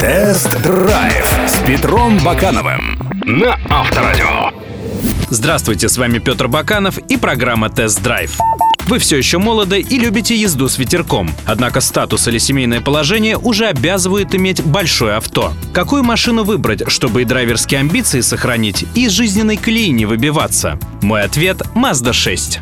Тест-драйв с Петром Бакановым на Авторадио. Здравствуйте, с вами Петр Баканов и программа «Тест-драйв». Вы все еще молоды и любите езду с ветерком. Однако статус или семейное положение уже обязывают иметь большое авто. Какую машину выбрать, чтобы и драйверские амбиции сохранить, и из жизненной колеи не выбиваться? Мой ответ – Mazda 6.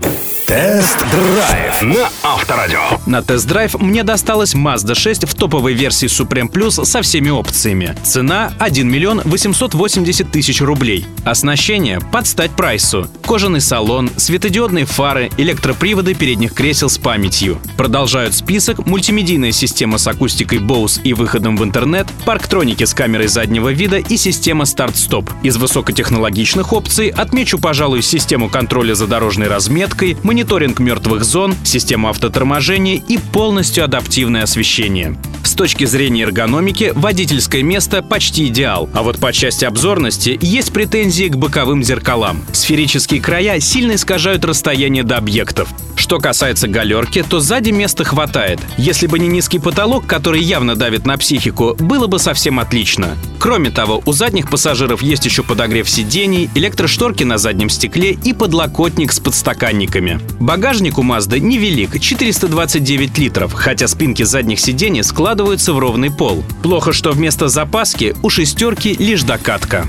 Тест-драйв на Авторадио. На тест-драйв мне досталась Mazda 6 в топовой версии Supreme Plus со всеми опциями. Цена 1 миллион 880 тысяч рублей. Оснащение под стать прайсу. Кожаный салон, светодиодные фары, электроприводы передних кресел с памятью. Продолжают список мультимедийная система с акустикой Bose и выходом в интернет, парктроники с камерой заднего вида и система старт-стоп. Из высокотехнологичных опций отмечу, пожалуй, систему контроля за дорожной разметкой, мониторинг мертвых зон, систему автоторможения и полностью адаптивное освещение. С точки зрения эргономики, водительское место почти идеал, а вот по части обзорности есть претензии к боковым зеркалам. Сферические края сильно искажают расстояние до объектов. Что касается галерки, то сзади места хватает. Если бы не низкий потолок, который явно давит на психику, было бы совсем отлично. Кроме того, у задних пассажиров есть еще подогрев сидений, электрошторки на заднем стекле и подлокотник с подстаканниками. Багажник у Mazda невелик – 429 литров, хотя спинки задних сидений складываются в ровный пол. Плохо, что вместо запаски у шестерки лишь докатка.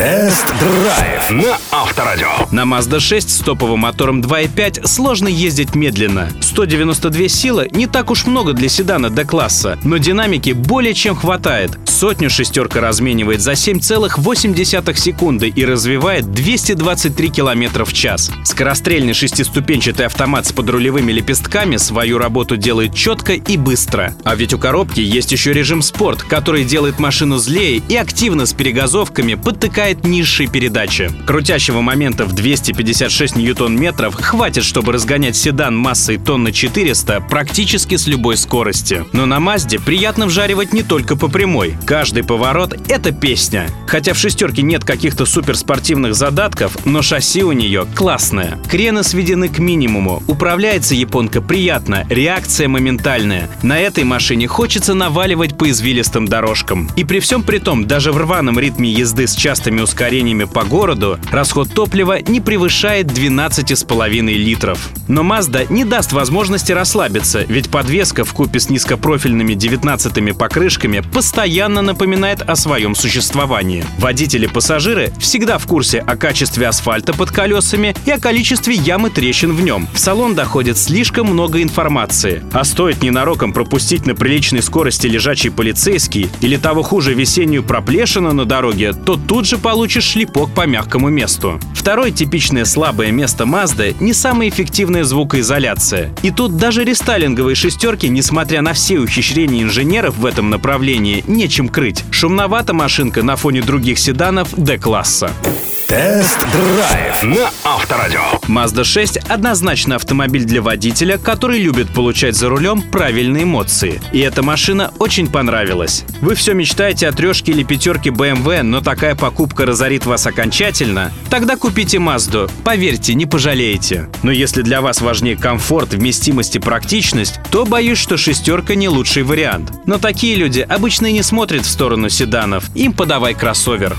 Тест-драйв на Авторадио. На Mazda 6 с топовым мотором 2.5 сложно ездить медленно. 192 силы не так уж много для седана D-класса, но динамики более чем хватает. Сотню шестерка разменивает за 7,8 секунды и развивает 223 км в час. Скорострельный шестиступенчатый автомат с подрулевыми лепестками свою работу делает четко и быстро. А ведь у коробки есть еще режим спорт, который делает машину злее и активно с перегазовками подтыкает низшие передачи. Крутящего момента в 256 ньютон-метров хватит, чтобы разгонять седан массой тонны 400 практически с любой скорости. Но на Мазде приятно вжаривать не только по прямой. Каждый поворот — это песня. Хотя в шестерке нет каких-то суперспортивных задатков, но шасси у нее классное. Крены сведены к минимуму. Управляется японка приятно, реакция моментальная. На этой машине хочется наваливать по извилистым дорожкам. И при всем при том, даже в рваном ритме езды с частыми ускорениями по городу, расход топлива не превышает 12,5 литров. Но Mazda не даст возможности расслабиться, ведь подвеска в купе с низкопрофильными 19 покрышками постоянно напоминает о своем существовании. Водители-пассажиры всегда в курсе о качестве асфальта под колесами и о количестве ям и трещин в нем. В салон доходит слишком много информации. А стоит ненароком пропустить на приличной скорости лежачий полицейский или того хуже весеннюю проплешину на дороге, то тут же получишь шлепок по мягкому месту. Второе типичное слабое место Mazda — не самая эффективная звукоизоляция. И тут даже рестайлинговые шестерки, несмотря на все ухищрения инженеров в этом направлении, нечем крыть. Шумновата машинка на фоне других седанов D-класса. Тест-драйв на Авторадио. Mazda 6 однозначно автомобиль для водителя, который любит получать за рулем правильные эмоции. И эта машина очень понравилась. Вы все мечтаете о трешке или пятерке BMW, но такая покупка разорит вас окончательно? Тогда купите Mazda. Поверьте, не пожалеете. Но если для вас важнее комфорт, вместимость и практичность, то боюсь, что шестерка не лучший вариант. Но такие люди обычно и не смотрят в сторону седанов. Им подавай кроссовер.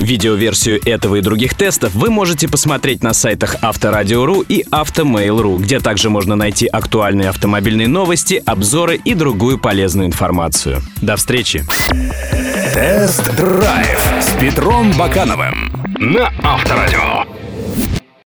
Видеоверсию этого и других тестов вы можете посмотреть на сайтах Авторадио.ру и Автомейл.ру, где также можно найти актуальные автомобильные новости, обзоры и другую полезную информацию. До встречи! Тест-драйв с Петром Бакановым на Авторадио.